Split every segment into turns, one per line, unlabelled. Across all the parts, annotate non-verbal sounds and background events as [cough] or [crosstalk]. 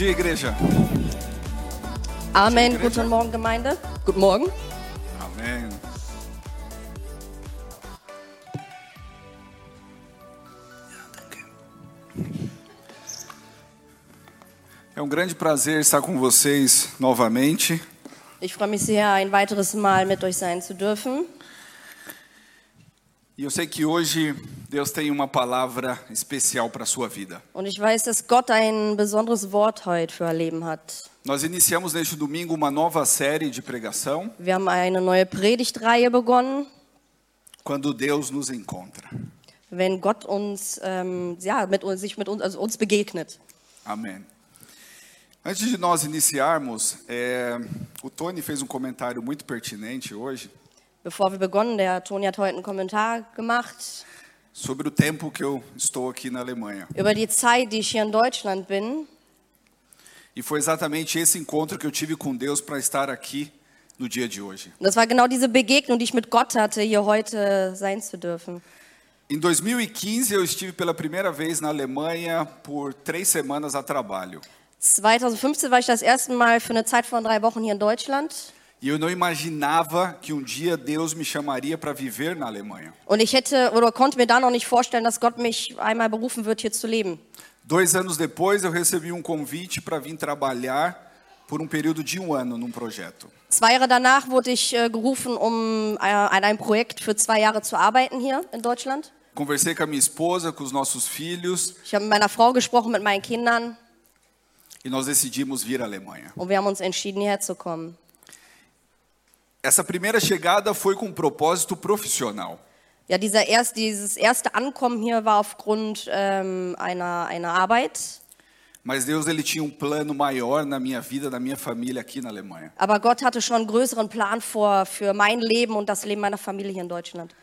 Dia, igreja.
Amen. Guten Morgen, Gemeinde. Guten Morgen.
Amém. É um grande prazer estar com vocês novamente.
Ich freue mich sehr, ein weiteres Mal mit euch sein zu dürfen.
E eu sei que hoje Deus tem uma palavra especial para a sua vida.
Und ich weiß, dass Gott ein besonderes Wort heute für euer Leben hat.
Nós iniciamos neste domingo uma nova série de pregação,
Wir haben eine neue Predigtreihe begonnen,
Quando Deus nos encontra.
wenn Gott uns, ähm, ja, mit uns, sich mit uns, also uns begegnet.
Amém. Antes de nós iniciarmos, é, o Tony fez um comentário muito pertinente hoje
Bevor wir begonnen, der Toni hat heute einen Kommentar gemacht
sobre o tempo que eu estou aqui na Alemanha.
über die Zeit, die ich hier in Deutschland bin.
E foi exatamente esse encontro que eu tive com Deus para estar aqui no dia de hoje.
Und das war genau diese Begegnung, die ich mit Gott hatte, hier heute sein zu dürfen.
Em 2015, eu estive pela primeira vez na Alemanha por três semanas a trabalho.
2015 war ich das erste Mal für eine Zeit von drei Wochen hier in Deutschland.
E eu não imaginava que um dia Deus me chamaria para viver na Alemanha.
Und ich hätte oder konnte mir da noch nicht vorstellen, dass Gott mich einmal berufen wird, hier zu leben.
Dois anos depois, eu recebi um convite para vir trabalhar por um período de um ano num projeto.
Zwei Jahre danach wurde ich äh, gerufen, um äh, an einem Projekt für zwei Jahre zu arbeiten hier in Deutschland.
Conversei com a minha esposa, com os nossos filhos,
Ich habe mit meiner Frau gesprochen, mit meinen Kindern
e nós decidimos vir à Alemanha.
und wir haben uns entschieden, hierher zu kommen.
Essa primeira chegada foi com um propósito profissional.
Ja, dieser erst, dieses erste Ankommen hier war aufgrund ähm, einer, einer Arbeit.
Mas Deus ele tinha um plano maior na minha vida, na minha família aqui na Alemanha.
Aber Gott hatte schon einen größeren Plan vor für mein Leben und das Leben meiner Familie hier in Deutschland.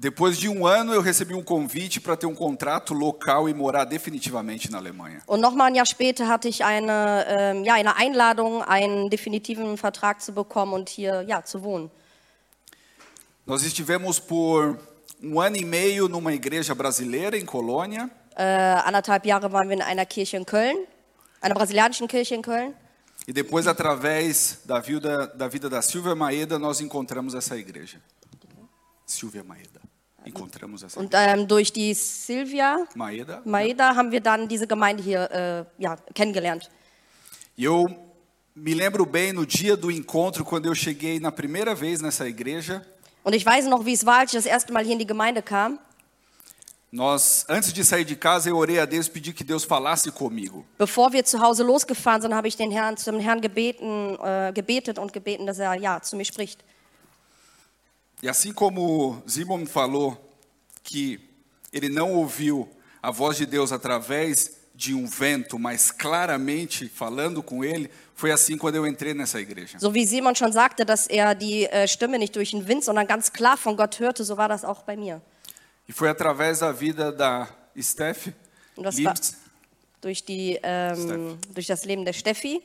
Depois de um ano, eu recebi um convite para ter um contrato local e morar definitivamente na Alemanha.
Und nochmal ein Jahr später hatte ich eine, ähm, ja, eine Einladung, einen definitiven Vertrag zu bekommen und hier ja, zu wohnen.
Nós estivemos por um ano e meio numa igreja brasileira em Colônia.
Äh, anderthalb Jahre waren wir in einer Kirche in Köln, einer brasilianischen Kirche in Köln.
E depois, através da vida, da vida da Silvia Maeda, nós encontramos essa igreja. Silvia Maeda.
Und ähm, durch die Silvia
Maeda.
Maeda haben wir dann diese Gemeinde hier äh, ja, kennengelernt.
Eu me lembro bem no dia do encontro, quando eu cheguei na primeira vez nessa igreja.
Und ich weiß noch, wie es war, als ich das erste Mal hier in die Gemeinde kam.
Nós, antes de sair de casa, eu orei a Deus pedi que Deus falasse comigo.
Bevor wir zu Hause losgefahren sind, habe ich den Herrn, zum Herrn gebeten, äh, gebetet und gebeten, dass er ja, zu mir spricht.
E assim como Simon falou que ele não ouviu a voz de Deus através de um vento, mas claramente falando com ele, foi assim quando eu entrei nessa igreja.
So wie Simon schon sagte, dass er die äh, Stimme nicht durch den Wind, sondern ganz klar von Gott hörte, so war das auch bei mir.
E foi através da vida da Steph Liebs.
durch, die, ähm, durch das Leben der Steffi.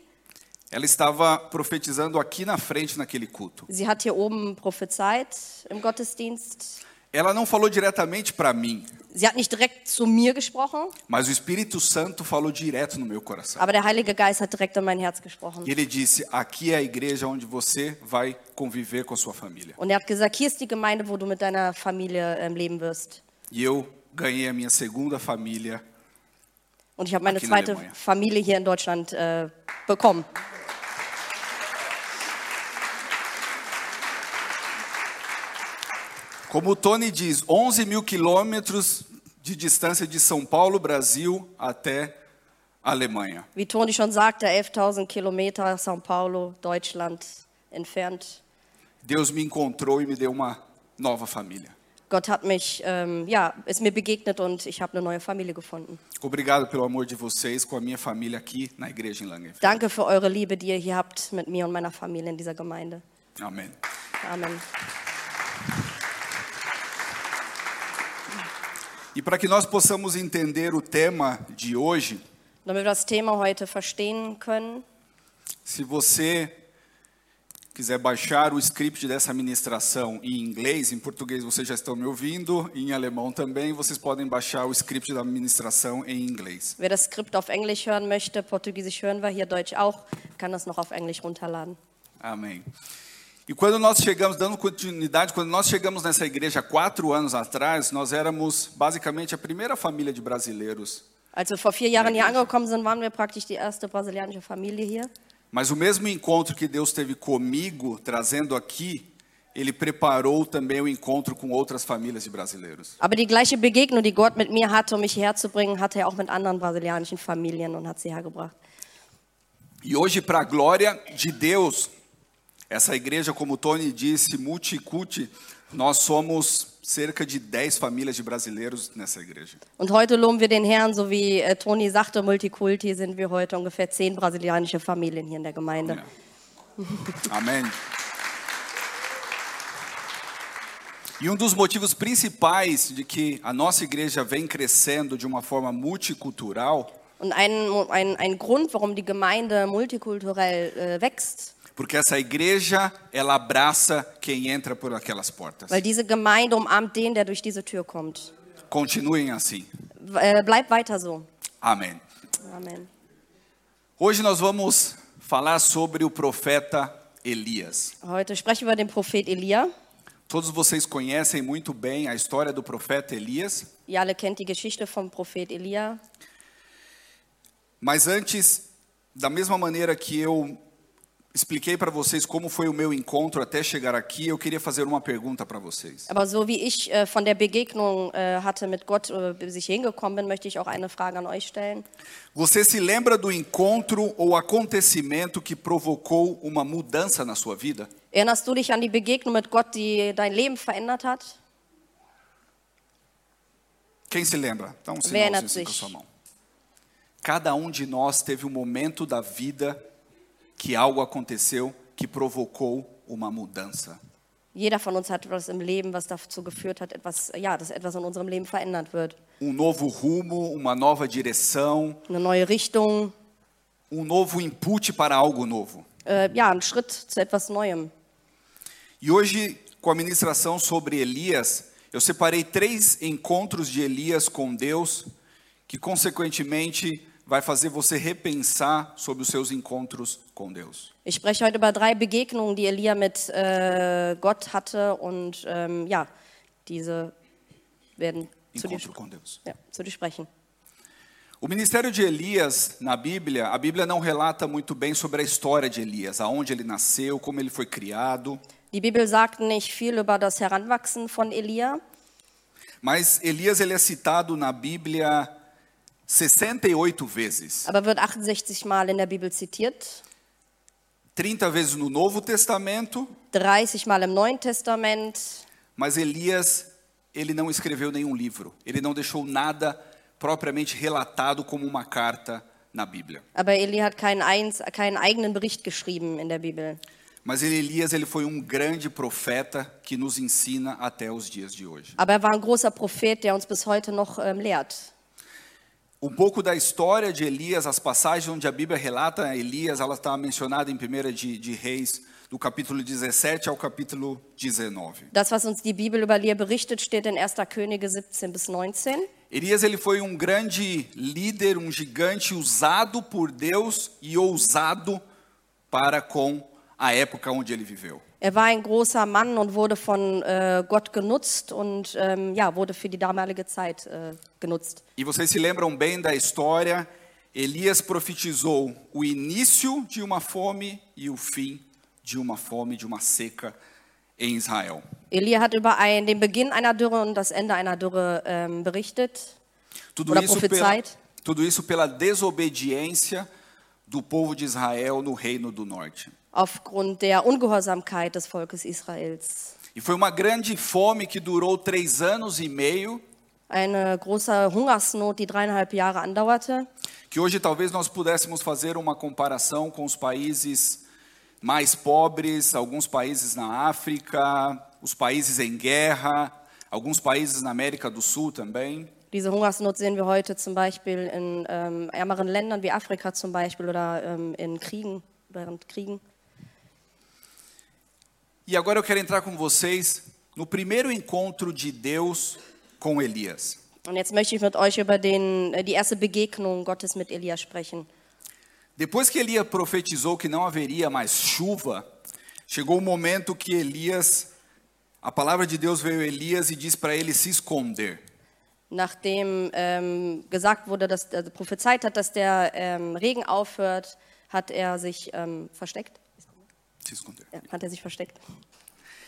Ela estava profetizando aqui na frente naquele culto.
Sie hat hier oben prophezeit im Gottesdienst.
Ela não falou diretamente para mim,
Sie hat nicht direkt zu mir gesprochen,
mas o Espírito Santo falou direto no meu coração.
aber der Heilige Geist hat direkt in mein Herz gesprochen.
E ele disse: Aqui é a igreja onde você vai conviver com a sua família.
Und er hat gesagt, hier ist die Gemeinde, wo du mit deiner Familie ähm, leben wirst.
E eu ganhei a minha segunda família
Und ich habe meine zweite hier in Deutschland äh, bekommen.
Como o Tony diz, 11 mil quilômetros de distância de São Paulo, Brasil, até Alemanha.
Wie Toni schon sagte, 11.000 Kilometer São Paulo, Deutschland entfernt.
Deus me encontrou e me deu uma nova família.
Gott hat mich, ähm, ja, ist mir begegnet und ich habe eine neue Familie gefunden.
Obrigado pelo amor de vocês com a minha família aqui na igreja em Langenfeld.
Danke für eure Liebe, die ihr hier habt mit mir und meiner Familie in dieser Gemeinde.
Amém.
Amen.
E para que nós possamos entender o tema de hoje,
Damit wir das Thema heute verstehen können,
se você quiser baixar o script dessa ministração em inglês, em português vocês já estão me ouvindo, em alemão também, vocês podem baixar o script da ministração em inglês.
Wer das Skript auf Englisch hören möchte, Portugiesisch hören wir, hier Deutsch auch, kann das noch auf Englisch runterladen.
Amém. E quando nós chegamos, dando continuidade, quando nós chegamos nessa igreja quatro anos atrás, nós éramos basicamente a primeira família de brasileiros.
Als wir vor vier Jahren hier angekommen sind, waren wir praktisch die erste brasilianische Familie hier.
Mas o mesmo encontro que Deus teve comigo, trazendo aqui, Ele preparou também o encontro com outras famílias de brasileiros.
Aber die gleiche Begegnung, die Gott mit mir hatte, um mich herzubringen, hatte er auch mit anderen brasilianischen Familien und hat sie hergebracht.
E hoje, para a glória de Deus, essa igreja, como o Tony disse, multicute, nós somos cerca de 10 famílias de brasileiros nessa igreja.
Und heute loben wir den Herrn, so wie äh, Toni sagte, Multikulti sind wir heute ungefähr zehn brasilianische Familien hier in der Gemeinde.
Ja. Amém. E um dos motivos principais de que a nossa igreja vem crescendo de uma forma multicultural,
Und ein, ein, ein Grund, warum die Gemeinde multikulturell äh, wächst,
porque essa igreja ela abraça quem entra por aquelas portas.
weil diese Gemeinde umarmt den, der durch diese Tür kommt.
Continuem assim.
Äh, bleibt weiter so.
Amém.
Amen.
Hoje nós vamos falar sobre o profeta Elias.
Heute sprechen wir den Prophet Elia.
Todos vocês conhecem muito bem a história do profeta Elias,
Ihr alle kennt die Geschichte vom Prophet Elia.
mas antes, da mesma maneira que eu expliquei para vocês como foi o meu encontro até chegar aqui, eu queria fazer uma pergunta para vocês.
Aber so wie ich äh, von der Begegnung äh, hatte mit Gott, äh, bis ich hier hingekommen bin, möchte ich auch eine Frage an euch stellen.
Você se lembra do encontro ou acontecimento que provocou uma mudança na sua vida?
Erinnerst du dich an die Begegnung mit Gott, die dein Leben verändert hat?
Quem se lembra? Dá um sinalzinho assim com a
sich?
sua mão. Cada um de nós teve um momento da vida que algo aconteceu que provocou uma mudança.
Jeder von uns hat etwas im Leben, was dazu geführt hat, etwas, ja, dass etwas in unserem Leben verändert wird.
Um novo rumo, uma nova direção,
Eine neue Richtung,
um novo input para algo novo.
äh, ja, ein Schritt zu etwas Neuem.
E hoje, com a ministração sobre Elias, eu separei três encontros de Elias com Deus, que consequentemente vai fazer você repensar sobre os seus encontros com Deus.
Ich spreche heute über drei Begegnungen, die Elia mit äh, Gott hatte und ähm, ja, diese werden zu dir, ja, zu sprechen.
O ministério de Elias na Bíblia, a Bíblia não relata muito bem sobre a história de Elias, aonde ele nasceu, como ele foi criado,
Die Bibel sagt nicht viel über das Heranwachsen von Elia,
mas Elias ele é citado na Bíblia 68 vezes.
aber wird 68 Mal in der Bibel zitiert,
30 vezes no Novo Testamento,
30 Mal im Neuen Testament.
mas Elias ele não escreveu nenhum livro. Ele não deixou nada propriamente relatado como uma carta na Bíblia.
Aber hat keinen, keinen eigenen Bericht geschrieben in der Bibel.
Mas Elias ele foi um grande profeta que nos ensina até os dias de hoje.
Aber er war ein großer Prophet, der uns bis heute noch ähm, lehrt.
Um pouco da história de Elias, as passagens onde a Bíblia relata Elias, ela está mencionada em 1 de, de Reis, do capítulo 17 ao capítulo 19.
Das, was uns die Bibel über Elia berichtet, steht in 1. Könige 17 bis 19.
Elias ele foi um grande líder, um gigante usado por Deus e ousado para com a época onde ele viveu.
Er war ein großer Mann und wurde von äh, Gott genutzt und ähm, ja, wurde für die damalige Zeit äh, genutzt.
E vocês se lembram bem da história? Elias profetizou o início de uma fome e o fim de uma fome, de uma seca em Israel.
Elia hat über ein, den Beginn einer Dürre und das Ende einer Dürre ähm, berichtet.
Tudo
Oder
isso, pela,
prophesied.
tudo isso pela desobediência do povo de Israel no reino do norte.
Aufgrund der Ungehorsamkeit des Volkes Israels.
E foi uma grande fome que durou três anos e meio,
Eine große Hungersnot, die dreieinhalb Jahre andauerte.
que hoje talvez nós pudéssemos fazer uma comparação com os países mais pobres, alguns países na África, os países em guerra, alguns países na América do Sul também.
Diese Hungersnot sehen wir heute zum Beispiel in ähm, ärmeren Ländern wie Afrika zum Beispiel oder ähm, in Kriegen, während Kriegen.
E agora eu quero entrar com vocês no primeiro encontro de Deus com Elias.
Und jetzt möchte ich mit euch über den, äh, die erste Begegnung Gottes mit Elia sprechen.
Depois que Elias profetizou que não haveria mais chuva, chegou o momento que Elias, a palavra de Deus veio a Elias e diz para ele se esconder.
Nachdem ähm, gesagt wurde, dass äh, prophezeit hat, dass der ähm, Regen aufhört, hat er sich ähm, versteckt.
Se esconder.
Hat er sich versteckt.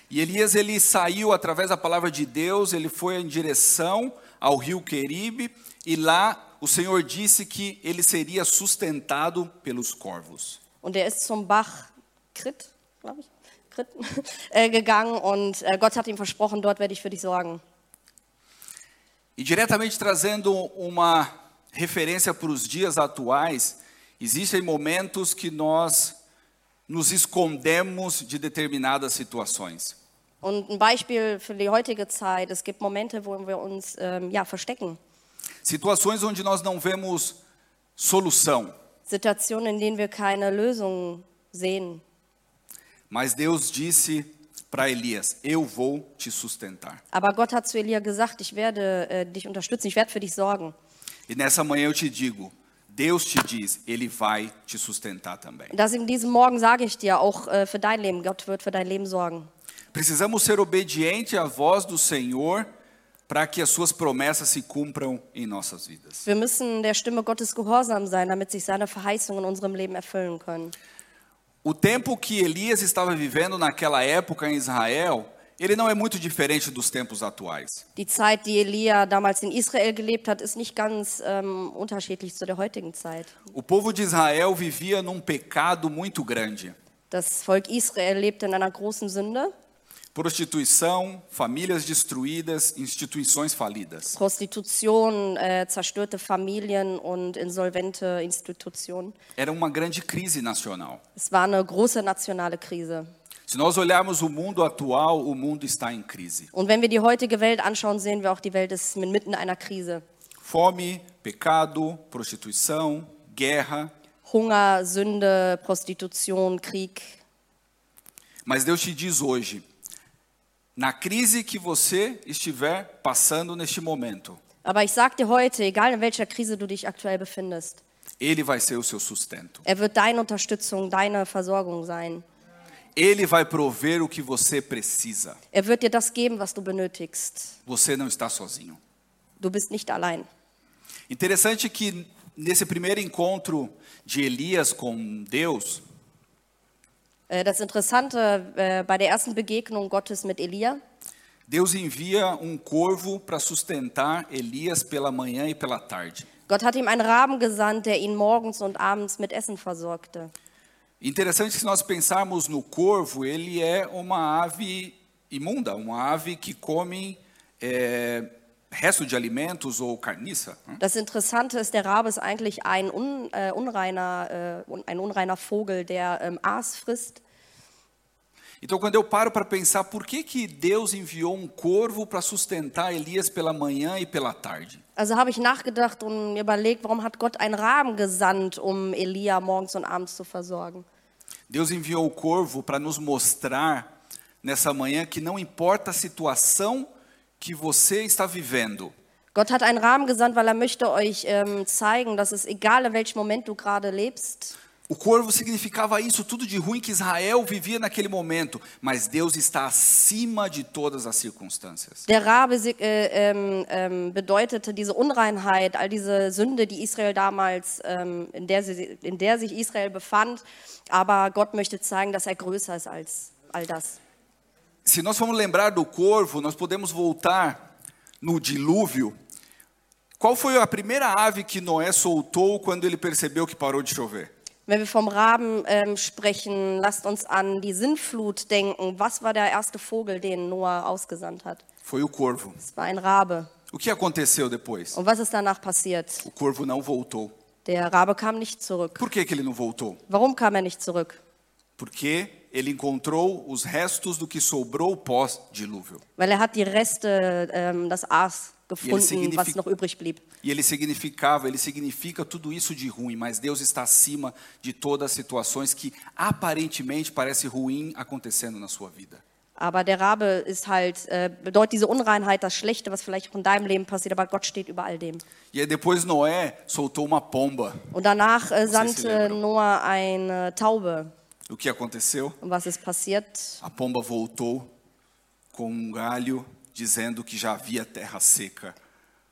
E Elias ele saiu através da palavra de Deus, ele foi em direção ao rio Queribe e lá o Senhor disse que ele seria sustentado pelos corvos.
Und er ist zum Bach Krit, glaube ich, Krit, [laughs] äh, gegangen und äh, Gott hat ihm versprochen, dort werde ich für dich sorgen.
E diretamente trazendo uma referência para os dias atuais, existem momentos que nós nos escondemos de determinadas situações.
Und ein Beispiel für die heutige Zeit, es gibt Momente, wo wir uns ähm, ja, verstecken.
Situações onde nós não vemos solução,
Situationen, in denen wir keine Lösung sehen.
mas Deus disse para Elias: Eu vou te sustentar.
Aber Gott hat zu Elia gesagt, ich werde äh, dich unterstützen, ich werde für dich sorgen.
E nessa manhã eu te digo: Deus te diz, Ele vai te sustentar também.
Das in diesem Morgen sage ich dir, auch äh, für dein Leben, Gott wird für dein Leben sorgen.
Precisamos ser obedientes à voz do Senhor para que as suas promessas se cumpram em nossas vidas.
Wir müssen der Stimme Gottes gehorsam sein, damit sich seine Verheißungen in unserem Leben erfüllen können.
O tempo que Elias estava vivendo naquela época em Israel, ele não é muito diferente dos tempos atuais.
Die Zeit, die Elia damals in Israel gelebt hat, ist nicht ganz ähm, unterschiedlich zu der heutigen Zeit.
O povo de Israel vivia num pecado muito grande.
Das Volk Israel lebte in einer großen Sünde,
Prostituição, famílias destruídas, instituições falidas.
Äh, zerstörte Familien und insolvente Institutionen.
Era uma grande crise nacional.
Es war eine große nationale Krise.
Se nós olharmos o mundo atual, o mundo está em crise.
Und wenn wir die heutige Welt anschauen, sehen wir auch, die Welt ist mitten einer Krise.
Fome, pecado, prostituição, guerra.
Hunger, Sünde, Prostitution, Krieg.
Mas Deus te diz hoje, na crise que você estiver passando neste momento,
Aber ich sage dir heute, egal in welcher Krise du dich aktuell befindest,
Ele vai ser o seu sustento.
er wird deine Unterstützung, deine Versorgung sein.
Ele vai prover o que você precisa.
Er wird dir das geben, was du benötigst.
Você não está sozinho.
Du bist nicht allein.
Interessante que nesse primeiro encontro de Elias com Deus,
Äh, Das Interessante äh, bei der ersten Begegnung Gottes mit Elia,
Deus envia um corvo para sustentar Elias pela manhã e pela tarde.
Gott hat ihm einen Raben gesandt, der ihn morgens und abends mit Essen versorgte.
Interessante se nós pensarmos no corvo, ele é uma ave imunda, uma ave que come é, resto de alimentos ou carniça. né?
Das Interessante ist, der Rabe ist eigentlich ein, un, äh, unreiner, äh, ein unreiner Vogel, der ähm, Aas frisst.
Então, quando eu paro para pensar por que, que Deus enviou um corvo para sustentar Elias pela manhã e pela tarde,
Also habe ich nachgedacht und mir überlegt, warum hat Gott einen Raben gesandt, um Elia morgens und abends zu versorgen?
Deus enviou o corvo para nos mostrar nessa manhã que não importa a situação que você está vivendo,
Gott hat einen Raben gesandt, weil er möchte euch ähm, zeigen, dass es egal in welchem Moment du gerade lebst,
O corvo significava isso, tudo de ruim que Israel vivia naquele momento, mas Deus está acima de todas as circunstâncias.
der Rabe äh, ähm, ähm, bedeutete diese Unreinheit, all diese Sünde, die Israel damals, ähm, in, der in der sich Israel befand. Aber Gott möchte zeigen, dass er größer ist als all das.
Se nós formos lembrar do corvo, nós podemos voltar no dilúvio. Qual foi a primeira ave que Noé soltou quando ele percebeu que parou de chover?
Wenn wir vom Raben ähm, sprechen, lasst uns an die Sintflut denken. Was war der erste Vogel, den Noah ausgesandt hat?
Foi o corvo.
Es war ein Rabe.
O que aconteceu depois?
Und was ist danach passiert?
O corvo não voltou.
Der Rabe kam nicht zurück.
Por que, que ele não voltou?
Warum kam er nicht zurück?
Porque ele encontrou os restos do que sobrou pós-dilúvio.
Weil er hat die Reste, ähm, das Aas gefunden, was noch übrig blieb.
E ele significava, ele significa tudo isso de ruim, mas Deus está acima de todas as situações que aparentemente parece ruim acontecendo na sua vida.
Aber der Rabe ist halt, äh, bedeutet diese Unreinheit, das Schlechte, was vielleicht auch in deinem Leben passiert, aber Gott steht über all dem.
E aí depois Noé soltou uma pomba.
Und danach äh, sandte. Noah eine Taube.
O que aconteceu?
Und was ist passiert?
A pomba voltou com um galho dizendo que já havia terra seca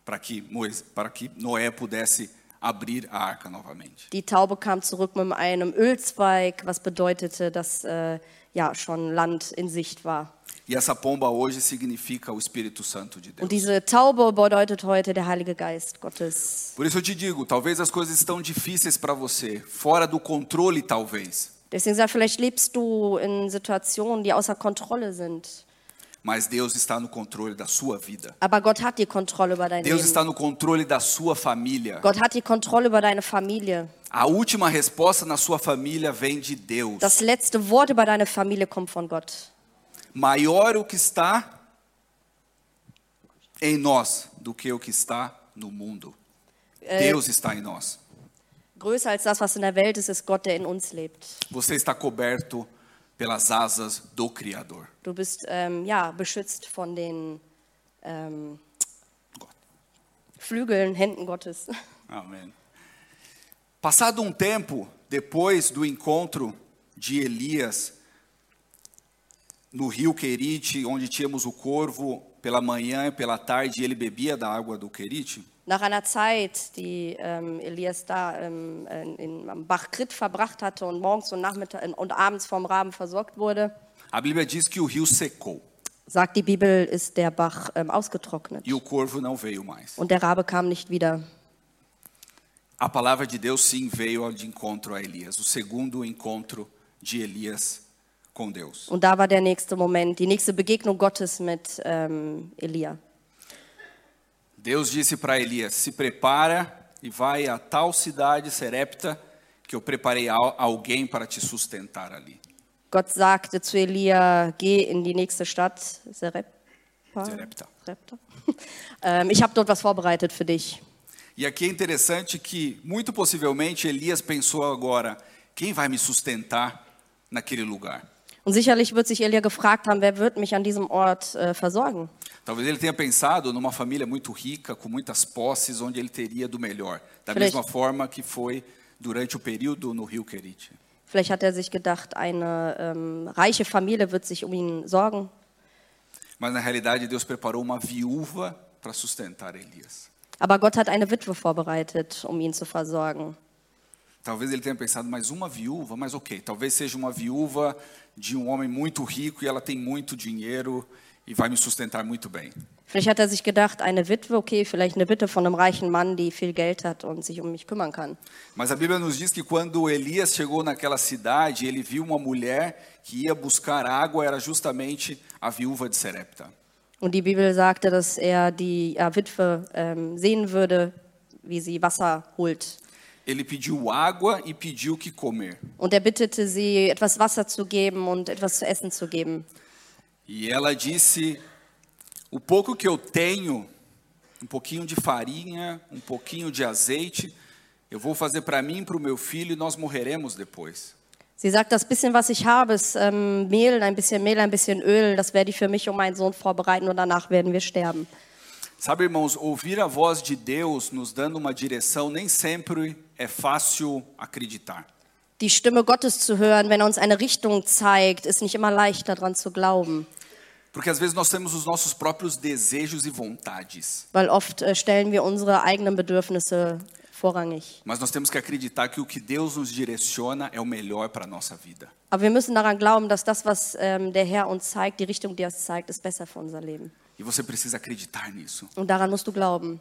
para que, Mois- para que Noé pudesse abrir a arca novamente.
Die Taube kam zurück mit einem Ölzweig, was bedeutete, dass äh, ja schon Land in Sicht war.
E essa pomba hoje significa o Espírito Santo de Deus.
Und diese Taube bedeutet heute der Heilige Geist Gottes.
Por isso eu te digo, talvez as coisas estão difíceis para você, fora do controle talvez,
Deswegen sagt, vielleicht lebst du in Situationen, die außer Kontrolle sind.
Mas Deus está no controle da sua vida.
Aber Gott hat die Kontrolle über dein
Deus
Leben.
está no controle da sua família.
Gott hat die Kontrolle über deine Familie.
A última resposta na sua família vem de Deus.
Das letzte Wort über deine Familie kommt von Gott.
Maior o que está em nós do que o que está no mundo. Deus está em nós.
Größer als das, was in der Welt ist, ist Gott, der in uns lebt.
Você está coberto pelas asas do Criador.
Du bist ähm, ja beschützt von den ähm. Flügeln, Händen Gottes. [laughs]
Amém. Passado um tempo depois do encontro de Elias no rio Querite, onde tínhamos o corvo pela manhã e pela tarde, ele bebia da água do Querite.
Nach einer Zeit, die ähm, Elias da ähm, in, in, am Bach Krit verbracht hatte und morgens und, Nachmittag, und abends vom Raben versorgt wurde,
A Bíblia diz que o rio secou
sagt die Bibel, ist der Bach ähm, ausgetrocknet.
e o corvo não veio mais.
Und der Rabe kam nicht wieder.
A palavra de Deus sim veio de encontro a Elias, o segundo encontro de Elias com Deus.
Und da war der nächste Moment, die nächste Begegnung Gottes mit ähm, Elia.
Deus disse para Elias: Se prepara e vai a tal cidade Serepta, que eu preparei al- alguém para te sustentar ali.
Gott sagte zu Elia, geh in die nächste Stadt, Serepta.
Serepta.
Serepta. [laughs] ähm, ich habe dort was vorbereitet für dich.
E aqui é interessante que, muito possivelmente, Elias pensou agora: quem vai me sustentar naquele lugar?
Und sicherlich wird sich Elia gefragt haben, wer wird mich an diesem Ort äh, versorgen?
Talvez ele tenha pensado numa família muito rica, com muitas posses, onde ele teria do melhor. Da
Vielleicht-
mesma forma que foi durante o período no Rio Querite.
Vielleicht hat er sich gedacht, eine ähm, reiche Familie wird sich um ihn sorgen.
Mas na realidade, Deus preparou uma viúva para sustentar Elias.
Aber Gott hat eine Witwe vorbereitet, um ihn zu versorgen.
Talvez ele tenha pensado, mais uma viúva, mas ok, talvez seja uma viúva de um homem muito rico e ela tem muito dinheiro e vai me sustentar muito bem.
Vielleicht hat er sich gedacht, eine Witwe, okay, vielleicht eine Witwe von einem reichen Mann, die viel Geld hat und sich um mich kümmern kann.
Mas a Bíblia nos diz que quando Elias chegou naquela cidade, ele viu uma mulher que ia buscar água, era justamente a viúva de Serepta.
Und die Bibel sagte, dass er die ja, Witwe ähm, sehen würde, wie sie Wasser holt.
Ele pediu água e pediu que comer.
Und er bittete sie, etwas Wasser zu geben und etwas zu essen zu geben.
E ela disse: O pouco que eu tenho, um pouquinho de farinha, um pouquinho de azeite, eu vou fazer para mim e para o meu filho e nós morreremos depois.
Sie sagt, das bisschen, was ich habe, ist ähm, Mehl, ein bisschen Mehl, ein bisschen Öl. Das werde ich für mich und meinen Sohn vorbereiten und danach werden wir sterben.
Sabe, irmãos, ouvir a voz de Deus nos dando uma direção nem sempre é fácil acreditar.
Die Stimme Gottes zu hören, wenn er uns eine Richtung zeigt, ist nicht immer leicht daran zu glauben.
Porque às vezes nós temos os nossos próprios desejos e vontades.
Weil oft äh, stellen wir unsere eigenen Bedürfnisse vorrangig.
Mas nós temos que acreditar que o que Deus nos direciona é o melhor para nossa vida.
Aber wir müssen daran glauben, dass das, was ähm, der Herr uns zeigt, die Richtung, die er uns zeigt, ist besser für unser Leben.
E você precisa acreditar nisso.
Und daran musst du glauben.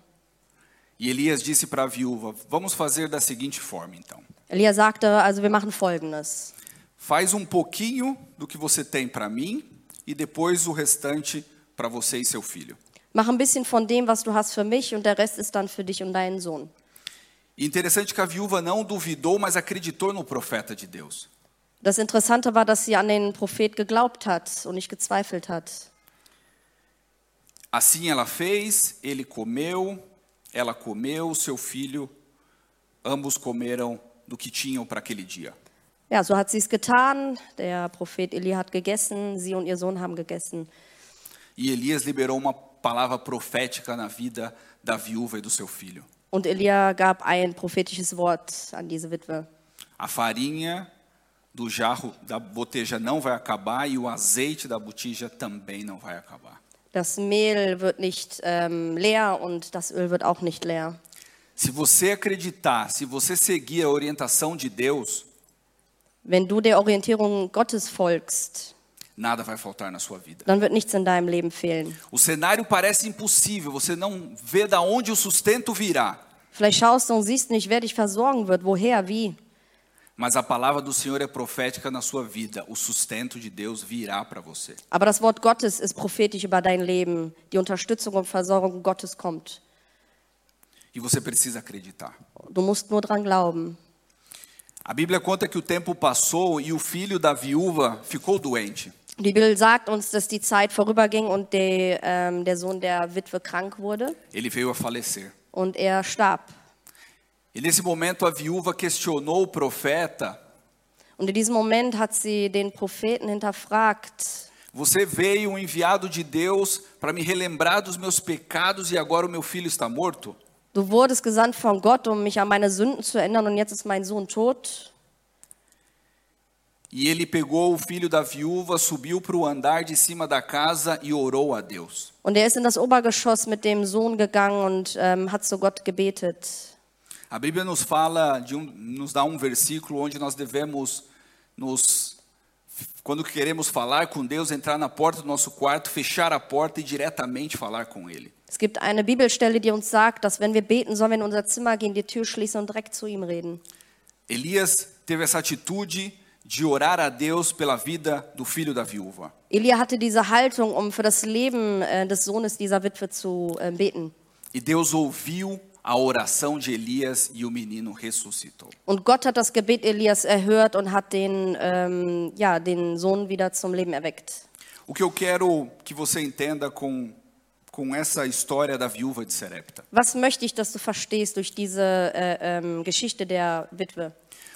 E Elias disse para a viúva: Vamos fazer da seguinte forma, então.
Elia sagte, also wir machen Folgendes.
Faz um pouquinho do que você tem para mim e depois o restante para você e seu filho.
Mach ein bisschen von dem, was du hast für mich und der Rest ist dann für dich und deinen Sohn.
Interessante que a viúva não duvidou, mas acreditou no profeta de Deus.
Das Interessante war, dass sie an den Prophet geglaubt hat und nicht gezweifelt hat.
Assim ela fez, ele comeu, ela comeu, seu filho, ambos comeram do que tinham para aquele dia.
Ja, so hat sie es getan. Der Prophet Eli hat gegessen, sie und ihr Sohn haben gegessen.
E Elias liberou uma palavra profética na vida da viúva e do seu filho.
Und Elia gab ein prophetisches Wort an diese Witwe.
A farinha do jarro da boteja não vai acabar e o azeite da botija também não vai acabar.
Das Mehl wird nicht ähm, leer und das Öl wird auch nicht leer.
Se você acreditar, se você seguir a orientação de Deus,
Wenn du der Orientierung Gottes folgst,
nada vai faltar na sua vida.
dann wird nichts in deinem Leben fehlen.
O cenário parece impossível, você não vê da onde o sustento virá,
Vielleicht schaust du und siehst nicht, wer dich versorgen wird, woher, wie.
Mas a palavra do Senhor é profética na sua vida. O sustento de Deus virá para você.
Aber das Wort Gottes ist prophetisch über dein Leben. Die Unterstützung und Versorgung Gottes kommt.
E você precisa acreditar.
Du musst nur dran glauben.
A Bíblia conta que o tempo passou e o filho da viúva ficou doente.
Die Bibel sagt uns, dass die Zeit vorüberging und der, ähm, der Sohn der Witwe krank wurde
Ele veio a falecer.
und er starb.
E nesse momento a viúva questionou o profeta:
Und in diesem Moment hat sie den Propheten hinterfragt.
Você veio um enviado de Deus para me relembrar dos meus pecados e agora o meu filho está morto?
Du wurdest gesandt von Gott, um mich an meine Sünden zu erinnern und jetzt ist mein Sohn tot.
E ele pegou o filho da viúva, subiu para o andar de cima da casa e orou a Deus.
Und er ist in das Obergeschoss mit dem Sohn gegangen und ähm, hat zu Gott gebetet.
A Bíblia nos fala, de um, nos dá um versículo onde nós devemos nos, quando queremos falar com Deus, entrar na porta do nosso quarto, fechar a porta e diretamente falar com Ele.
Es gibt eine Bibelstelle, die uns sagt, dass wenn wir beten, sollen wir in unser Zimmer gehen, die Tür schließen und direkt zu ihm reden.
Elias teve essa atitude de orar a Deus pela vida do filho da viúva.
Elia hatte diese Haltung, um für das Leben äh, des Sohnes dieser Witwe zu äh, beten.
E Deus ouviu a oração de Elias e o menino ressuscitou.
Und Gott hat das Gebet Elias erhört und hat den, ähm, ja, den Sohn wieder zum Leben erweckt.
O que eu quero que você entenda com, com essa história da viúva de Serepta?
Was möchte ich, dass du verstehst durch diese äh, ähm, Geschichte der Witwe?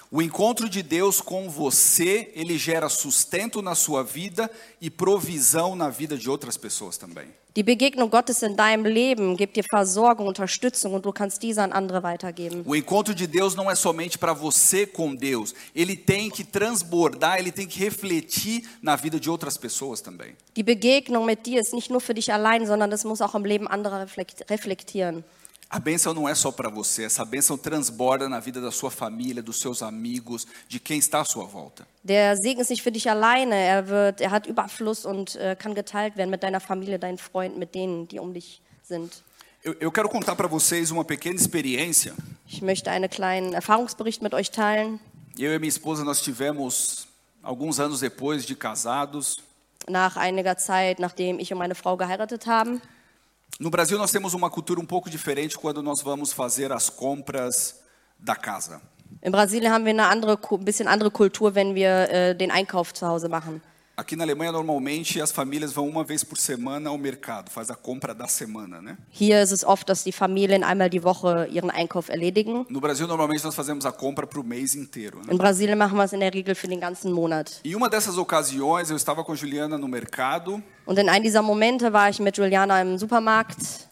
O encontro de Deus com você, ele gera sustento na sua vida e provisão na vida de outras pessoas também.
Die Begegnung Gottes in deinem Leben gibt dir Versorgung, Unterstützung und du kannst diese an andere weitergeben.
O encontro de Deus não é somente para você com Deus, ele tem que transbordar, ele tem que refletir na vida de outras pessoas também.
Die Begegnung mit dir ist nicht nur für dich allein, sondern das muss auch im Leben anderer reflekt- reflektieren.
A bênção não é só para você, essa bênção transborda na vida da sua família, dos seus amigos, de quem está à sua volta.
Der Segen ist nicht für dich alleine, er, wird, er hat Überfluss und äh, kann geteilt werden mit deiner Familie, deinen Freunden, mit denen, die um dich sind.
Eu, eu quero contar para vocês uma pequena experiência.
Ich möchte einen kleinen Erfahrungsbericht mit euch teilen.
Eu e minha esposa nós tivemos alguns anos depois de casados.
Nach einiger Zeit, nachdem ich und meine Frau geheiratet haben.
No Brasil nós temos uma cultura um pouco diferente quando nós vamos fazer as compras da casa.
In Brasilien haben wir eine andere, bisschen andere Kultur, wenn wir äh, den Einkauf zu Hause.
Aqui na Alemanha normalmente as famílias vão uma vez por semana ao mercado, faz a compra da semana, né?
Hier ist es oft, dass die Familien einmal die Woche ihren Einkauf erledigen.
No Brasil normalmente nós fazemos a compra para o mês inteiro. Né?
In Brasilien machen wir es in der Regel für den ganzen Monat.
E uma dessas ocasiões eu estava com Juliana no mercado
Und in einem dieser Momente war ich mit Juliana im Supermarkt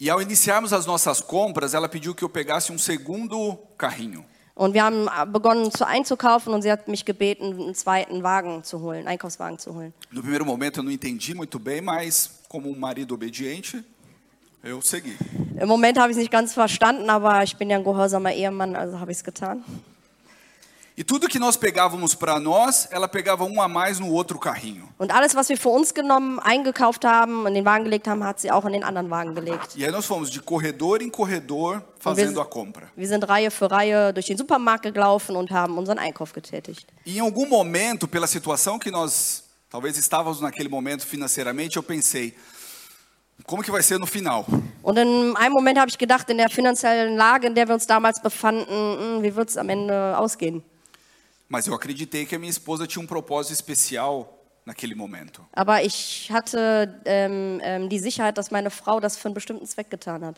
e ao iniciarmos as nossas compras ela pediu que eu pegasse um segundo carrinho.
Und wir haben begonnen zu einzukaufen und sie hat mich gebeten, einen zweiten Wagen zu holen, einen Einkaufswagen zu holen.
No primeiro momento eu não entendi muito bem, mas como um marido obediente, eu segui.
Im Moment habe ich es nicht ganz verstanden, aber ich bin ja ein gehorsamer Ehemann, also habe ich es getan.
E tudo que nós pegávamos para nós, ela pegava um a mais no outro carrinho.
Und alles, was wir für uns genommen, eingekauft haben, in den Wagen gelegt haben, hat sie auch in den anderen Wagen gelegt.
E aí nós fomos de corredor em corredor fazendo a compra.
Wir sind Reihe für Reihe durch den Supermarkt gelaufen und haben unseren Einkauf getätigt.
E em algum momento, pela situação que nós talvez estávamos naquele momento financeiramente, eu pensei, como que vai ser no final?
Und in einem Moment habe ich gedacht, in der finanziellen Lage, in der wir uns damals befanden, hm, wie wird es am Ende ausgehen?
Mas eu acreditei que a minha esposa tinha um propósito especial naquele momento.
Aber ich hatte ähm, ähm, die Sicherheit, dass meine Frau das für einen bestimmten Zweck getan hat.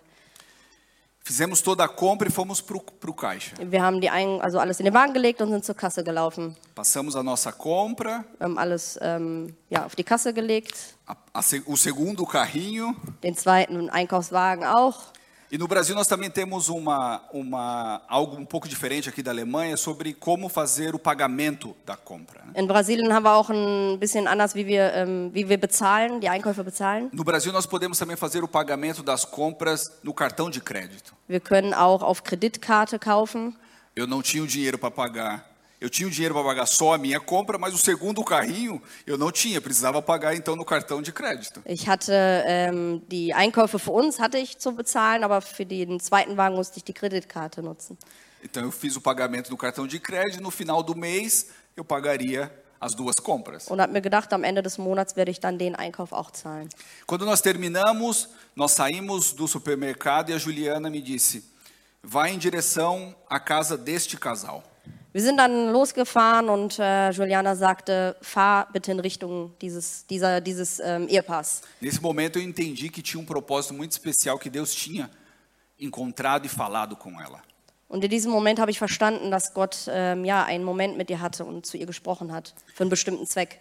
Fizemos toda a compra e fomos para o caixa.
Wir haben die ein, also alles in den Wagen gelegt und sind zur Kasse gelaufen.
Passamos a nossa compra,
Wir haben alles ähm, ja, auf die Kasse gelegt,
a- a o segundo carrinho.
den zweiten Einkaufswagen auch.
E no Brasil nós também temos uma, uma, algo um pouco diferente aqui da Alemanha sobre como fazer o pagamento da compra. né?
In Brasilien haben wir auch ein bisschen anders, wie wir, ähm, wie wir bezahlen, die Einkäufe bezahlen.
No Brasil nós podemos também fazer o pagamento das compras no cartão de crédito.
Wir können auch auf Kreditkarte kaufen.
Eu não tinha o dinheiro para pagar. Eu tinha o dinheiro para pagar só a minha compra, mas o segundo carrinho eu não tinha, precisava pagar então no cartão de crédito.
Ich hatte ähm, die Einkäufe für uns hatte ich zu bezahlen, aber für den zweiten Wagen musste ich die Kreditkarte nutzen.
Então eu fiz o pagamento no cartão de crédito, no final do mês eu pagaria as duas compras.
Und habe mir gedacht, am Ende des Monats werde ich dann den Einkauf auch zahlen.
Quando nós terminamos, nós saímos do supermercado e a Juliana me disse: "Vai em direção à casa deste casal".
Wir sind dann losgefahren und äh, Juliana sagte, fahr bitte in Richtung dieses, dieser, dieses ähm, Ehepaars.
Nesse momento eu entendi que tinha um propósito muito especial que Deus tinha encontrado e falado com ela.
Und in diesem Moment habe ich verstanden, dass Gott ähm, ja, einen Moment mit ihr hatte und zu ihr gesprochen hat, für einen bestimmten Zweck.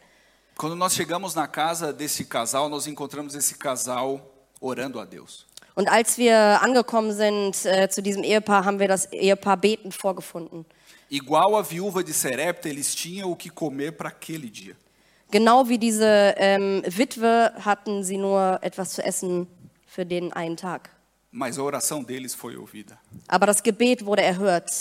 Quando nós chegamos na casa desse casal, nós encontramos esse casal orando a Deus.
Und als wir angekommen sind äh, zu diesem Ehepaar, haben wir das Ehepaar betend vorgefunden.
Igual a viúva de Serepta, eles tinham o que comer para aquele dia.
Genau wie diese ähm, Witwe hatten sie nur etwas zu essen für den einen Tag.
Mas a oração deles foi ouvida.
Aber das Gebet wurde erhört.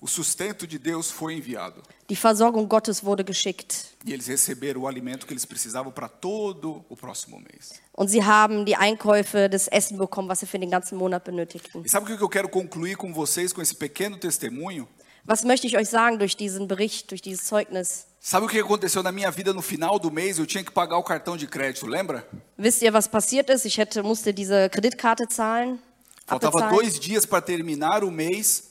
O sustento de Deus foi enviado.
Die Versorgung Gottes wurde geschickt.
E eles receberam o alimento que eles precisavam para todo o próximo mês.
Und sie haben die Einkäufe des Essen bekommen, was sie für den ganzen Monat benötigten.
E sabe o que eu quero concluir com vocês com esse pequeno testemunho?
Was möchte ich euch sagen durch diesen Bericht, durch dieses Zeugnis?
Sabe o que aconteceu na minha vida no final do mês? Eu tinha que pagar o cartão de crédito, lembra?
Wisst ihr, was passiert ist? Ich hätte, musste diese Kreditkarte zahlen,
Faltava
abbezahlen.
dois dias para terminar o mês.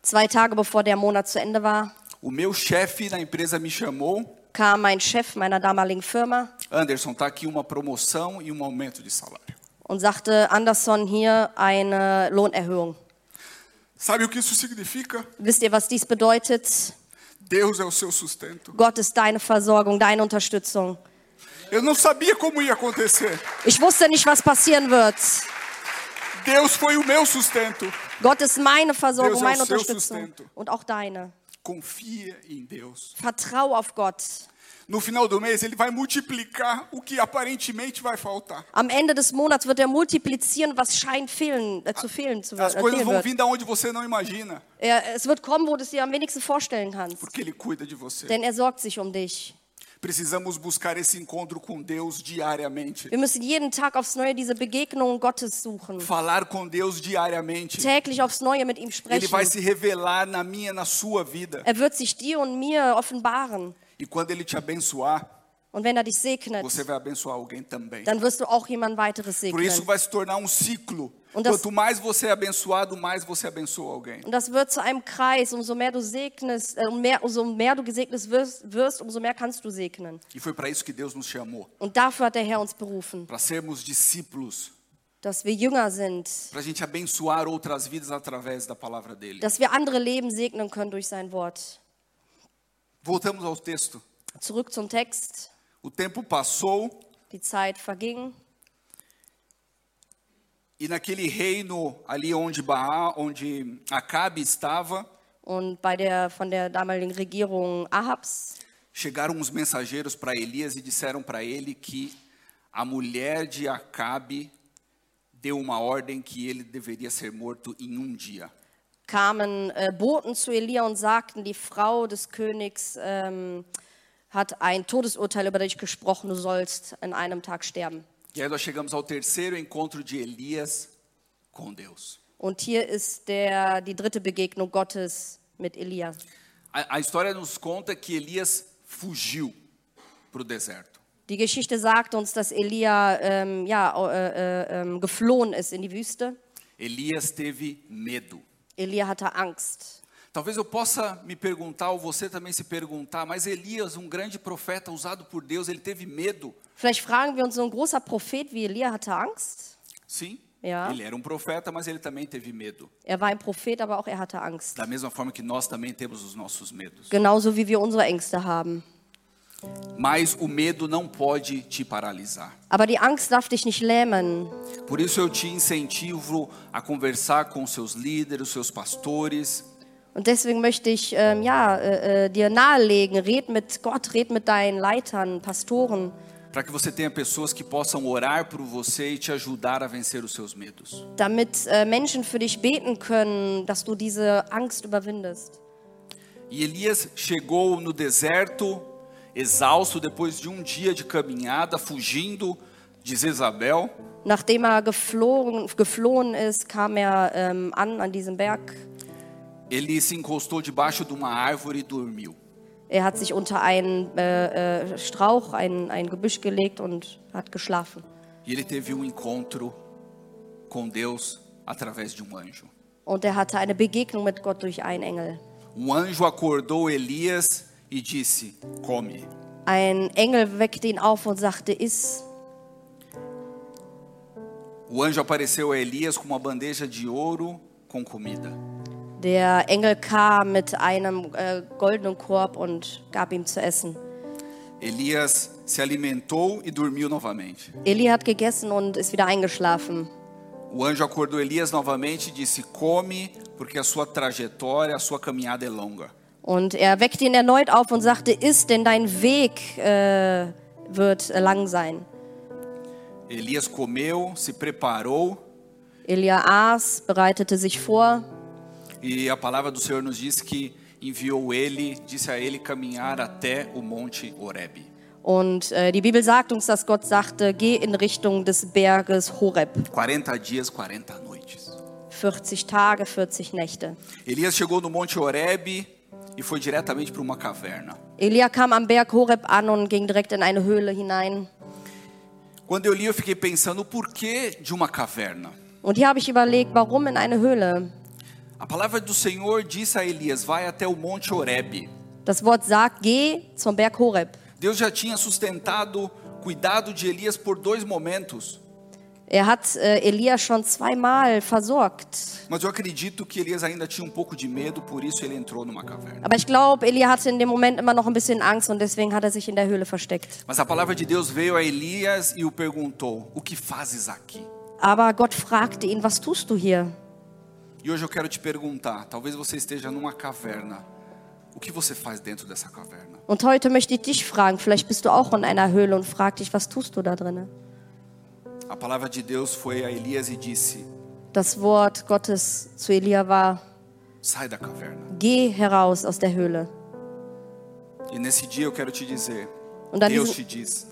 Zwei Tage bevor der Monat zu Ende war,
O meu chefe na empresa me chamou.
kam mein Chef meiner damaligen Firma
Anderson, tá aqui uma promoção e um aumento de salário.
und sagte, Anderson, hier eine Lohnerhöhung.
Sabe o que isso significa?
Wisst ihr, was dies bedeutet?
Deus é o seu sustento.
Gott ist deine Versorgung, deine Unterstützung.
Eu não sabia como ia acontecer.
Ich wusste nicht, was passieren wird.
Deus foi o meu sustento.
Gott ist meine Versorgung,
Deus
meine Unterstützung
sustento.
und auch deine.
Confia em Deus.
Vertrau auf Gott.
No final do mês, ele vai multiplicar o que aparentemente vai faltar.
Am Ende des Monats wird er multiplizieren, was scheint fehlen, äh, zu fehlen, zu,
As
äh,
coisas
fehlen
vão vir da onde você não imagina,
Er, es wird kommen, wo du es dir am wenigsten vorstellen kannst.
porque ele cuida de você.
Denn er sorgt sich um dich.
Precisamos buscar esse encontro com Deus diariamente.
Wir müssen jeden Tag aufs Neue diese Begegnung Gottes suchen.
Falar com Deus diariamente.
Täglich aufs Neue mit ihm
Ele
sprechen.
vai se revelar na minha, na sua vida.
Er wird sich dir und mir offenbaren.
E quando ele te abençoar,
Und wenn er dich segnet,
você vai abençoar alguém também.
dann wirst du auch jemand weiteres
Por isso
segnen.
vai se tornar um ciclo.
Und das-
Quanto mais você é abençoado, mais você abençoa alguém.
Und das wird zu einem Kreis. Umso mehr du segnest, äh, um mehr, umso mehr du gesegnet wirst, wirst, umso mehr kannst du segnen.
E foi para isso que Deus nos chamou.
Und dafür hat der Herr uns berufen,
Para sermos discípulos.
dass wir Jünger sind,
Para a gente abençoar outras vidas através da palavra dele.
dass wir andere Leben segnen können durch sein Wort.
Voltamos ao texto.
Zurück zum Text.
O tempo passou
Die Zeit verging
e naquele reino ali onde Baá, onde Acabe estava,
und bei der von der damaligen Regierung Ahabs
chegaram uns mensageiros para Elias e disseram para ele que a mulher de Acabe deu uma ordem que ele deveria ser morto em um dia.
Kamen äh, Boten zu Elia und sagten, die Frau des Königs ähm, hat ein Todesurteil über dich gesprochen, du sollst in einem Tag sterben.
E aí nós chegamos ao terceiro encontro de Elias com Deus.
Und hier ist der, die dritte Begegnung Gottes mit Elia.
A, a história nos conta que Elias fugiu para o deserto.
Die Geschichte sagt uns, dass Elia ähm, ja, äh, äh, ähm, geflohen ist in die Wüste.
Elias teve medo.
Elia hatte Angst.
Talvez eu possa me perguntar, ou você também se perguntar, mas Elias, um grande profeta usado por Deus, ele teve medo?
Vielleicht fragen wir uns, so ein großer Prophet wie Elia hatte Angst?
Sim.
Ja.
Ele era um profeta, mas ele também teve medo.
Er war ein Prophet, aber auch er hatte Angst.
Da mesma forma que nós também temos os nossos medos.
Genauso wie wir unsere Ängste haben.
Mas o medo não pode te paralisar.
Aber die Angst darf dich nicht lähmen.
Por isso eu te incentivo a conversar com seus líderes, seus pastores,
Und deswegen möchte ich ähm, ja, äh, äh, dir nahelegen, red mit Gott, red mit deinen Leitern, Pastoren,
para que você tenha pessoas que possam orar por você e te ajudar a vencer os seus medos.
damit äh, Menschen für dich beten können, dass du diese Angst überwindest.
E Elias chegou no deserto, exausto, depois de um dia de caminhada, fugindo de Jezabel.
Nachdem er geflohen, geflohen ist, kam er ähm, an an diesem Berg.
Ele se encostou debaixo de uma árvore e dormiu.
Er hat sich unter einen äh, äh, Strauch, ein, ein Gebüsch gelegt und hat geschlafen.
E ele teve um encontro com Deus através de um anjo.
Und er hatte eine Begegnung mit Gott durch einen Engel.
Um anjo acordou Elias e disse: Come.
Ein Engel weckte ihn auf und sagte, iss.
O anjo apareceu a Elias com uma bandeja de ouro com comida.
Der Engel kam mit einem äh, goldenen Korb und gab ihm zu essen.
Elias se alimentou e dormiu novamente.
Eli hat gegessen und ist wieder eingeschlafen.
O anjo acordou Elias novamente e disse: Come, porque a sua trajetória, a sua caminhada é longa.
Und er weckte ihn erneut auf und sagte, iss, denn dein Weg äh, wird äh, lang sein.
Elias comeu, se preparou
Elia aß, bereitete sich vor
e a palavra do Senhor nos diz que enviou ele, disse a ele caminhar até o monte Horebe.
und äh, die Bibel sagt uns, dass Gott sagte, geh in Richtung des Berges Horeb.
40 dias, 40 noites.
40 Tage, 40 Nächte.
Elias chegou no monte Horebe e foi diretamente para uma caverna.
Elia kam am Berg Horeb an und ging direkt in eine Höhle hinein.
Quando eu li, eu fiquei pensando o porquê de uma caverna.
Und hier habe ich überlegt, warum in eine Höhle?
A palavra do Senhor disse a Elias: Vai até o monte Horebe.
Das Wort sagt, geh zum Berg Horeb.
Deus já tinha sustentado, cuidado de Elias por dois momentos.
Er hat äh, Elia schon zweimal versorgt.
Mas eu acredito que Elias ainda tinha um pouco de medo, por isso ele entrou numa caverna.
Aber ich glaube, Elia hatte in dem Moment immer noch ein bisschen Angst und deswegen hat er sich in der Höhle versteckt.
Mas a palavra de Deus veio a Elias e o perguntou: O que fazes aqui?
Aber Gott fragte ihn, was tust du hier?
E hoje eu quero te perguntar: talvez você esteja numa caverna. O que você faz dentro dessa caverna?
Und heute möchte ich dich fragen, vielleicht bist du auch in einer Höhle und frag dich, was tust du da drinnen?
A palavra de Deus foi a Elias e disse:
Das Wort Gottes zu Elia war,
Sai da caverna.
geh heraus aus der Höhle.
E nesse dia eu quero te dizer: Deus te
diesem,
diz: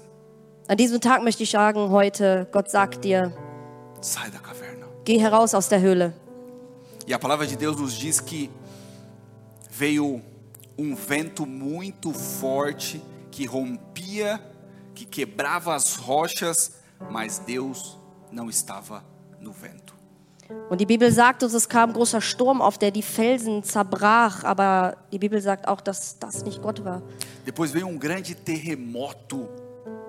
an diesem Tag möchte ich sagen, heute, Gott sagt dir,
Sai da caverna.
geh heraus aus der Höhle.
E a palavra de Deus nos diz que veio um vento muito forte que rompia, que quebrava as rochas, mas Deus não estava no vento.
Und die Bibel sagt uns, es kam großer Sturm auf, der die Felsen zerbrach, aber die Bibel sagt auch, dass das nicht Gott war.
Depois veio um grande terremoto,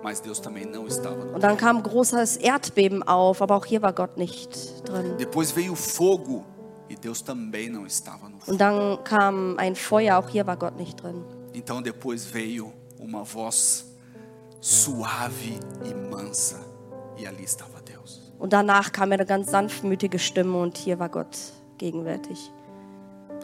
mas Deus também não estava no
Und dann kam ein großes Erdbeben auf, aber auch hier war Gott nicht drin.
Depois veio fogo e Deus também não estava no fogo.
Und dann kam ein Feuer, auch hier war Gott nicht drin.
Então depois veio uma voz suave e mansa
Und danach kam eine ganz sanftmütige Stimme und hier war Gott gegenwärtig.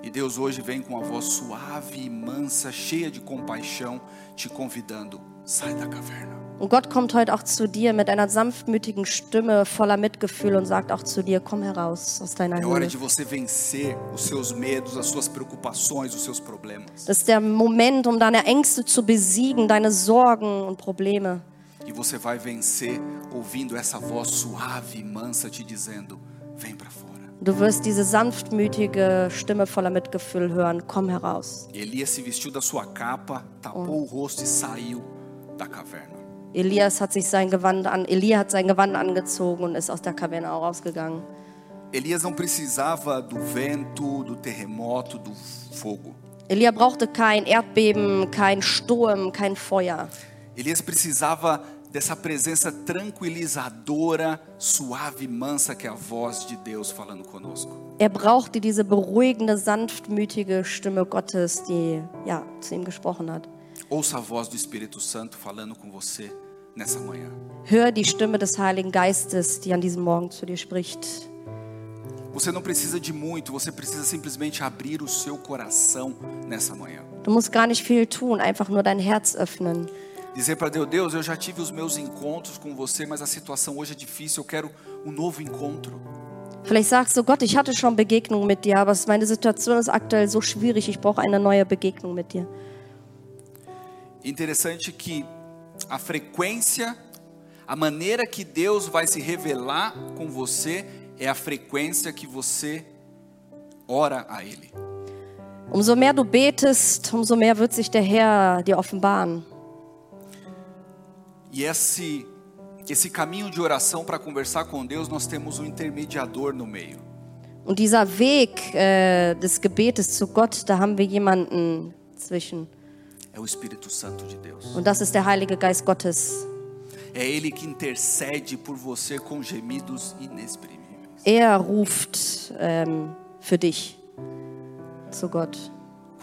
E Deus hoje vem com uma voz suave e mansa, cheia de compaixão, te convidando: sai da caverna.
Und Gott kommt heute auch zu dir mit einer sanftmütigen Stimme voller Mitgefühl und sagt auch zu dir, komm heraus aus deiner
É hora
Höhle.
de você vencer os seus medos, as suas preocupações, os seus problemas.
Das ist der Moment, um deine Ängste zu besiegen, deine Sorgen und Probleme.
E você vai vencer ouvindo essa voz suave e mansa te dizendo: vem para fora.
Du wirst diese sanftmütige Stimme voller Mitgefühl hören, komm heraus.
Elias se vestiu da sua capa, tapou o rosto e saiu da caverna.
Elias hat sich sein Gewand an, Elia hat sein Gewand angezogen und ist aus der Kaverne auch rausgegangen.
Elias não precisava do vento, do terremoto, do fogo.
Elia brauchte kein Erdbeben, kein Sturm, kein Feuer.
Elias precisava dessa presença tranquilizadora, suave e mansa que é a voz de Deus falando conosco.
Er brauchte diese beruhigende, sanftmütige Stimme Gottes, die ja zu ihm gesprochen hat.
Ouça a voz do Espírito Santo falando com você nessa manhã.
Hör die Stimme des Heiligen Geistes, die an diesem Morgen zu dir spricht.
Você não precisa de muito, você precisa simplesmente abrir o seu coração nessa manhã.
Du musst gar nicht viel tun, einfach nur dein Herz öffnen.
Dizer para Deus, Deus, eu já tive os meus encontros com você, mas a situação hoje é difícil, eu quero um novo encontro.
Vielleicht sagst du, Gott, ich hatte schon Begegnungen mit dir, aber meine Situation ist aktuell so schwierig, ich brauche eine neue Begegnung mit dir.
Interessante que a frequência, a maneira que Deus vai se revelar com você é a frequência que você ora a Ele.
Umso mehr du betest, umso mehr wird sich der Herr dir offenbaren.
E esse esse caminho de oração para conversar com Deus, nós temos um intermediador no meio.
Und dieser Weg äh, des Gebetes zu Gott, da haben wir jemanden zwischen.
É o Espírito Santo de Deus.
Und das ist der Heilige Geist Gottes.
É Ele que intercede por você com gemidos inexprimíveis.
Er ruft ähm, für dich zu Gott.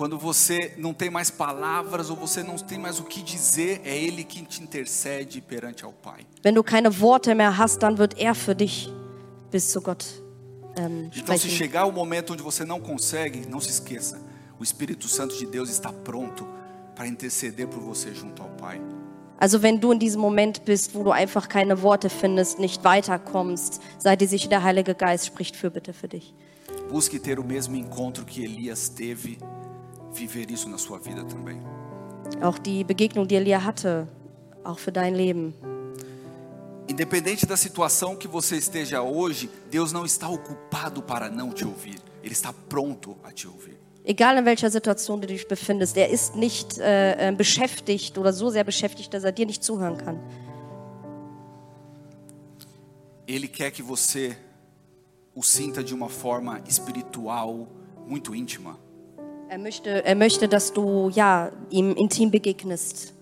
Quando você não tem mais palavras ou você não tem mais o que dizer, é Ele que te intercede perante ao Pai.
Wenn du keine Worte mehr hast, dann wird er für dich bis zu Gott ähm,
Então, se
sprechen.
chegar o momento onde você não consegue, não se esqueça: o Espírito Santo de Deus está pronto para interceder por você junto ao Pai.
Also wenn du in diesem Moment bist, wo du einfach keine Worte findest, nicht weiterkommst, sei dir sicher, der Heilige Geist spricht für bitte für dich.
Busque ter o mesmo encontro que Elias teve, viver isso na sua vida também.
Auch die Begegnung, die Elia hatte, auch für dein Leben.
Independente da situação que você esteja hoje, Deus não está ocupado para não te ouvir. Ele está pronto a te ouvir.
Egal in welcher Situation du dich befindest, er ist nicht äh, äh, beschäftigt oder so sehr beschäftigt, dass er dir nicht zuhören kann.
Ele quer que você o sinta de uma forma espiritual muito íntima.
Er möchte, er möchte, dass du ja ihm intim begegnest.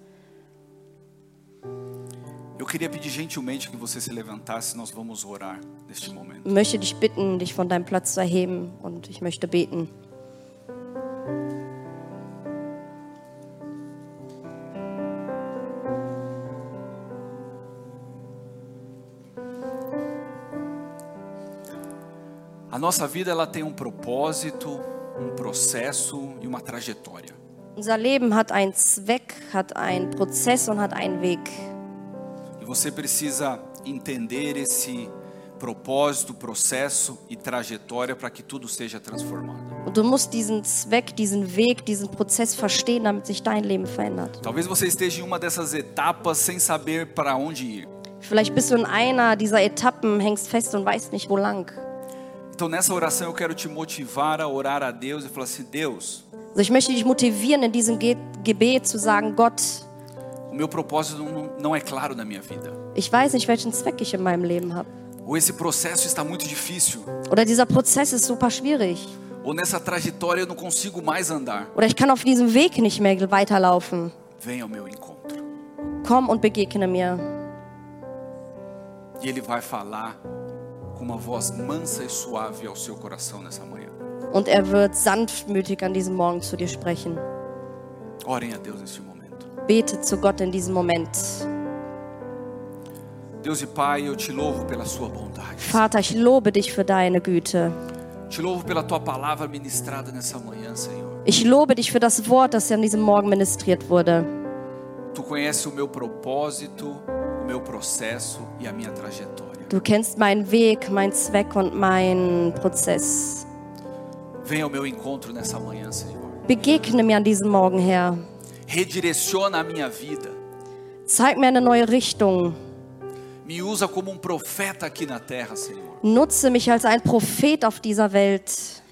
Eu queria pedir gentilmente que você se levantasse, nós vamos orar neste momento.
Ich möchte dich bitten, dich von deinem Platz zu erheben und ich möchte beten.
A nossa vida ela tem um propósito, um processo e uma trajetória.
Unser Leben hat einen Zweck, hat einen Prozess und hat einen Weg.
E você precisa entender esse propósito, processo e trajetória para que tudo seja transformado.
Und du musst diesen Zweck, diesen Weg, diesen Prozess verstehen, damit sich dein Leben verändert.
Talvez você esteja em uma dessas etapas sem saber para onde ir.
Vielleicht bist du in einer dieser Etappen, hängst fest und weißt nicht, wo lang.
Então nessa oração eu quero te motivar a orar a Deus e falar assim: Deus,
Also ich möchte dich motivieren, in diesem Ge Gebet zu sagen, Gott,
o meu propósito não, não é claro na minha vida.
ich weiß nicht, welchen Zweck ich in meinem Leben habe.
Ou esse processo está muito difícil.
Oder dieser Prozess ist super schwierig.
Ou nessa trajetória eu não consigo mais andar.
Oder ich kann auf diesem Weg nicht mehr weiterlaufen.
Venha ao meu encontro.
Komm und begegne mir.
E Ele vai falar com uma voz mansa e suave ao seu coração nessa manhã.
Und er wird sanftmütig an diesem Morgen zu dir sprechen.
Orem a Deus neste momento.
Bete zu Gott in diesem Moment.
Deus e Pai, eu te louvo pela Sua bondade.
Vater, ich lobe dich für deine Güte.
Te louvo pela Tua palavra ministrada nessa manhã, Senhor.
Ich lobe dich für das Wort, das an diesem Morgen ministriert wurde.
Tu conhece o meu propósito, o meu processo e a minha trajetória.
Du kennst meinen Weg, meinen Zweck und meinen Prozess.
Venha ao meu encontro nessa manhã, Senhor.
Begegne mir an diesem Morgen, Herr.
Redireciona a minha vida.
Zeig mir eine neue Richtung.
Me usa como um profeta aqui na terra, Senhor.
Nutze mich als ein Prophet auf dieser Welt,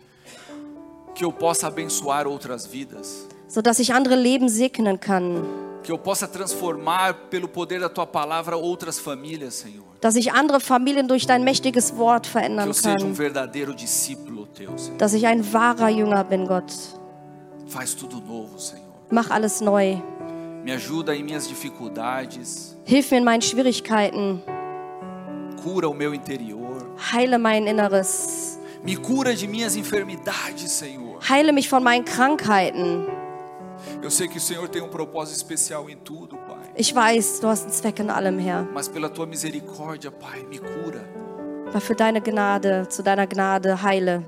Que eu possa abençoar outras vidas.
sodass ich andere Leben segnen kann.
Que eu possa transformar pelo poder da Tua palavra outras famílias, Senhor.
Dass ich andere Familien durch dein mächtiges Wort verändern kann, dass ich ein wahrer Jünger bin, Gott. Mach alles neu. Hilf mir in meinen Schwierigkeiten. Heile mein Inneres.
Me cura de minhas enfermidades, Senhor.
Heile mich von meinen Krankheiten.
Eu sei que o Senhor tem um propósito especial em tudo, Pai.
Ich weiß, du hast einen Zweck in allem, Herr.
Mas pela tua misericórdia, Pai, me cura.
Aber für deine Gnade, zu deiner Gnade heile.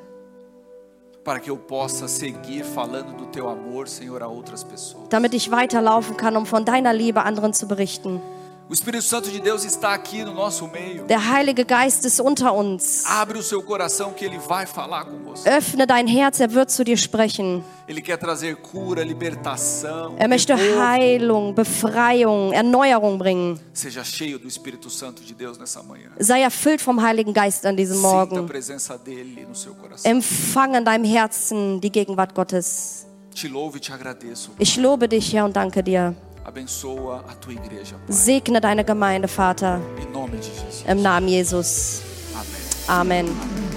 Para que eu possa seguir falando do teu amor, Senhor, a outras pessoas.
Damit ich weiterlaufen kann, um von deiner Liebe anderen zu berichten.
O Espírito Santo de Deus está aqui no nosso meio.
Der Heilige Geist ist unter uns.
Abre o seu coração que ele vai falar com você.
Öffne dein Herz, er wird zu dir sprechen.
Ele quer trazer cura, libertação.
Er möchte
renovo.
Heilung, Befreiung, Erneuerung bringen.
Seja cheio do Espírito Santo de Deus nessa manhã.
Sei erfüllt vom Heiligen Geist an diesem
Sinta a
Morgen.
presença dele no seu coração.
Empfang in deinem Herzen die Gegenwart Gottes.
Te louvo e te agradeço.
Ich lobe dich, Herr, und danke dir.
Abençoa a tua igreja, Pai.
Segne deine Gemeinde, Vater,
Em nome de Jesus.
im Namen Jesus.
Amém.
Amen.